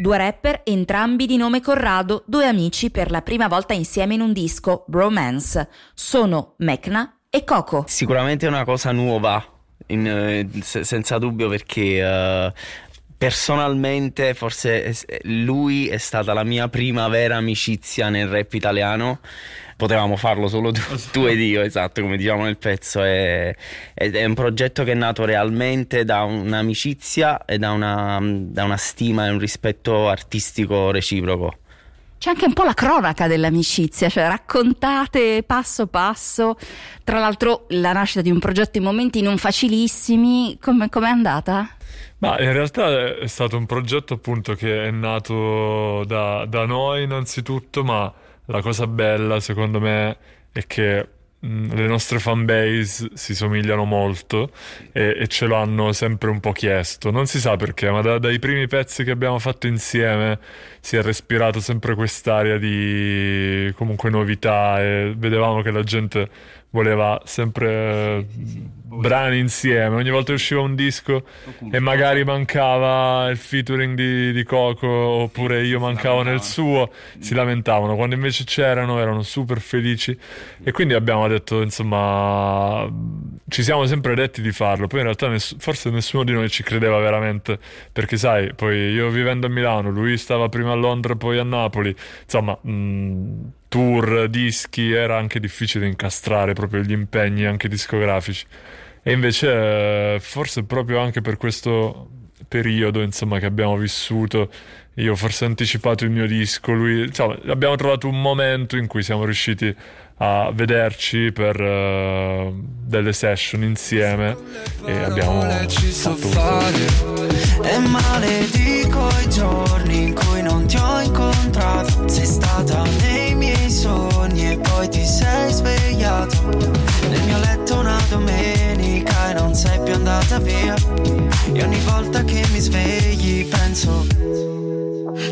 Due rapper, entrambi di nome Corrado, due amici per la prima volta insieme in un disco, Bromance. Sono Mecna e Coco. Sicuramente è una cosa nuova, in, eh, se- senza dubbio perché eh, personalmente forse lui è stata la mia prima vera amicizia nel rap italiano potevamo farlo solo tu, tu, ed io, esatto, come diciamo nel pezzo. È, è, è, un progetto che è nato realmente da un'amicizia e da una, da una stima e un rispetto artistico reciproco. C'è anche un po' la cronaca dell'amicizia, cioè raccontate passo passo. Tra l'altro la nascita di un progetto in momenti non facilissimi, come è andata? Ma in realtà è stato un progetto appunto che è nato da, da noi innanzitutto, ma la cosa bella secondo me è che mh, le nostre fanbase si somigliano molto e, e, ce lo hanno sempre un po' chiesto. Non si sa perché, ma da, dai primi pezzi che abbiamo fatto insieme si è respirato sempre quest'aria di comunque novità e vedevamo che la gente voleva sempre brani insieme. Ogni volta usciva un disco e magari mancava il featuring di, di Coco oppure io mancavo nel suo, si lamentavano. Quando invece c'erano erano super felici e quindi abbiamo detto insomma ci siamo sempre detti di farlo. Poi in realtà ness- forse nessuno di noi ci credeva veramente perché sai, poi io vivendo a Milano, lui stava prima a Londra poi a Napoli, insomma... Mh, tour, dischi, era anche difficile incastrare proprio gli impegni anche discografici. E invece, eh, forse proprio anche per questo periodo, insomma, che abbiamo vissuto, io forse ho anticipato il mio disco, lui, insomma, abbiamo trovato un momento in cui siamo riusciti a vederci per uh, delle session insieme e abbiamo fatto un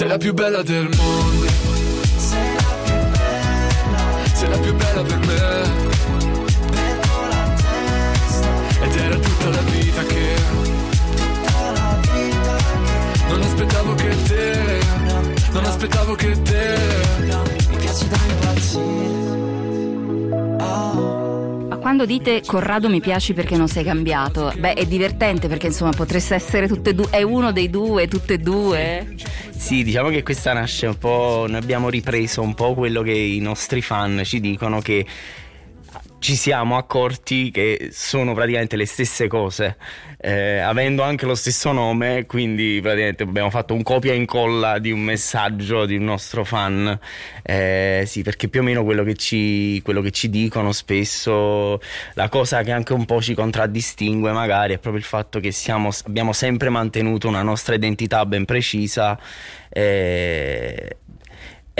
Sei la più bella del mondo. Sei la più bella per me. Ed era tutta la vita che Non aspettavo che te Non aspettavo che te. Mi piace da impazzire. Ma quando dite Corrado mi piaci perché non sei cambiato, beh è divertente perché insomma potreste essere tutte e due, è uno dei due, tutte e due. Sì, diciamo che questa nasce un po', noi abbiamo ripreso un po' quello che i nostri fan ci dicono che ci siamo accorti che sono praticamente le stesse cose, eh, avendo anche lo stesso nome, quindi praticamente abbiamo fatto un copia e incolla di un messaggio di un nostro fan, eh, sì, perché più o meno quello che, ci, quello che ci dicono spesso, la cosa che anche un po' ci contraddistingue magari è proprio il fatto che siamo, abbiamo sempre mantenuto una nostra identità ben precisa. Eh,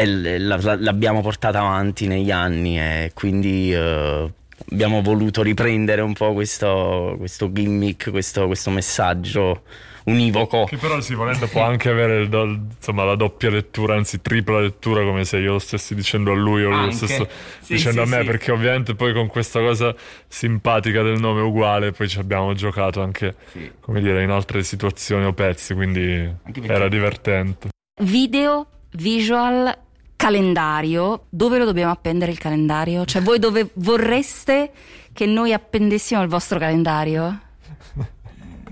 e l'abbiamo portata avanti negli anni e quindi uh, abbiamo voluto riprendere un po' questo, questo gimmick, questo, questo, messaggio univoco. Che però sì, volendo può anche avere il, insomma, la doppia lettura, anzi tripla lettura, come se io lo stessi dicendo a lui o lui lo stesso sì, dicendo sì, a me, sì. perché ovviamente poi con questa cosa simpatica del nome uguale poi ci abbiamo giocato anche, come dire, in altre situazioni o pezzi, quindi era divertente. Video, visual calendario, dove lo dobbiamo appendere il calendario? Cioè voi dove vorreste che noi appendessimo il vostro calendario?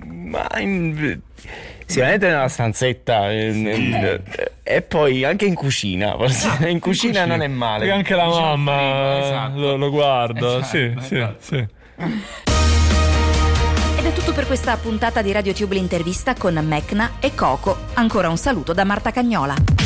Ma in, sicuramente nella stanzetta sì. e poi anche in cucina, forse ah, in, cucina in, cucina non è male. E anche la mamma esatto. lo, lo, guarda, esatto, sì, esatto. sì, sì. Ed è tutto per questa puntata di Radio Tube l'intervista con Mecna e Coco. Ancora un saluto da Marta Cagnola.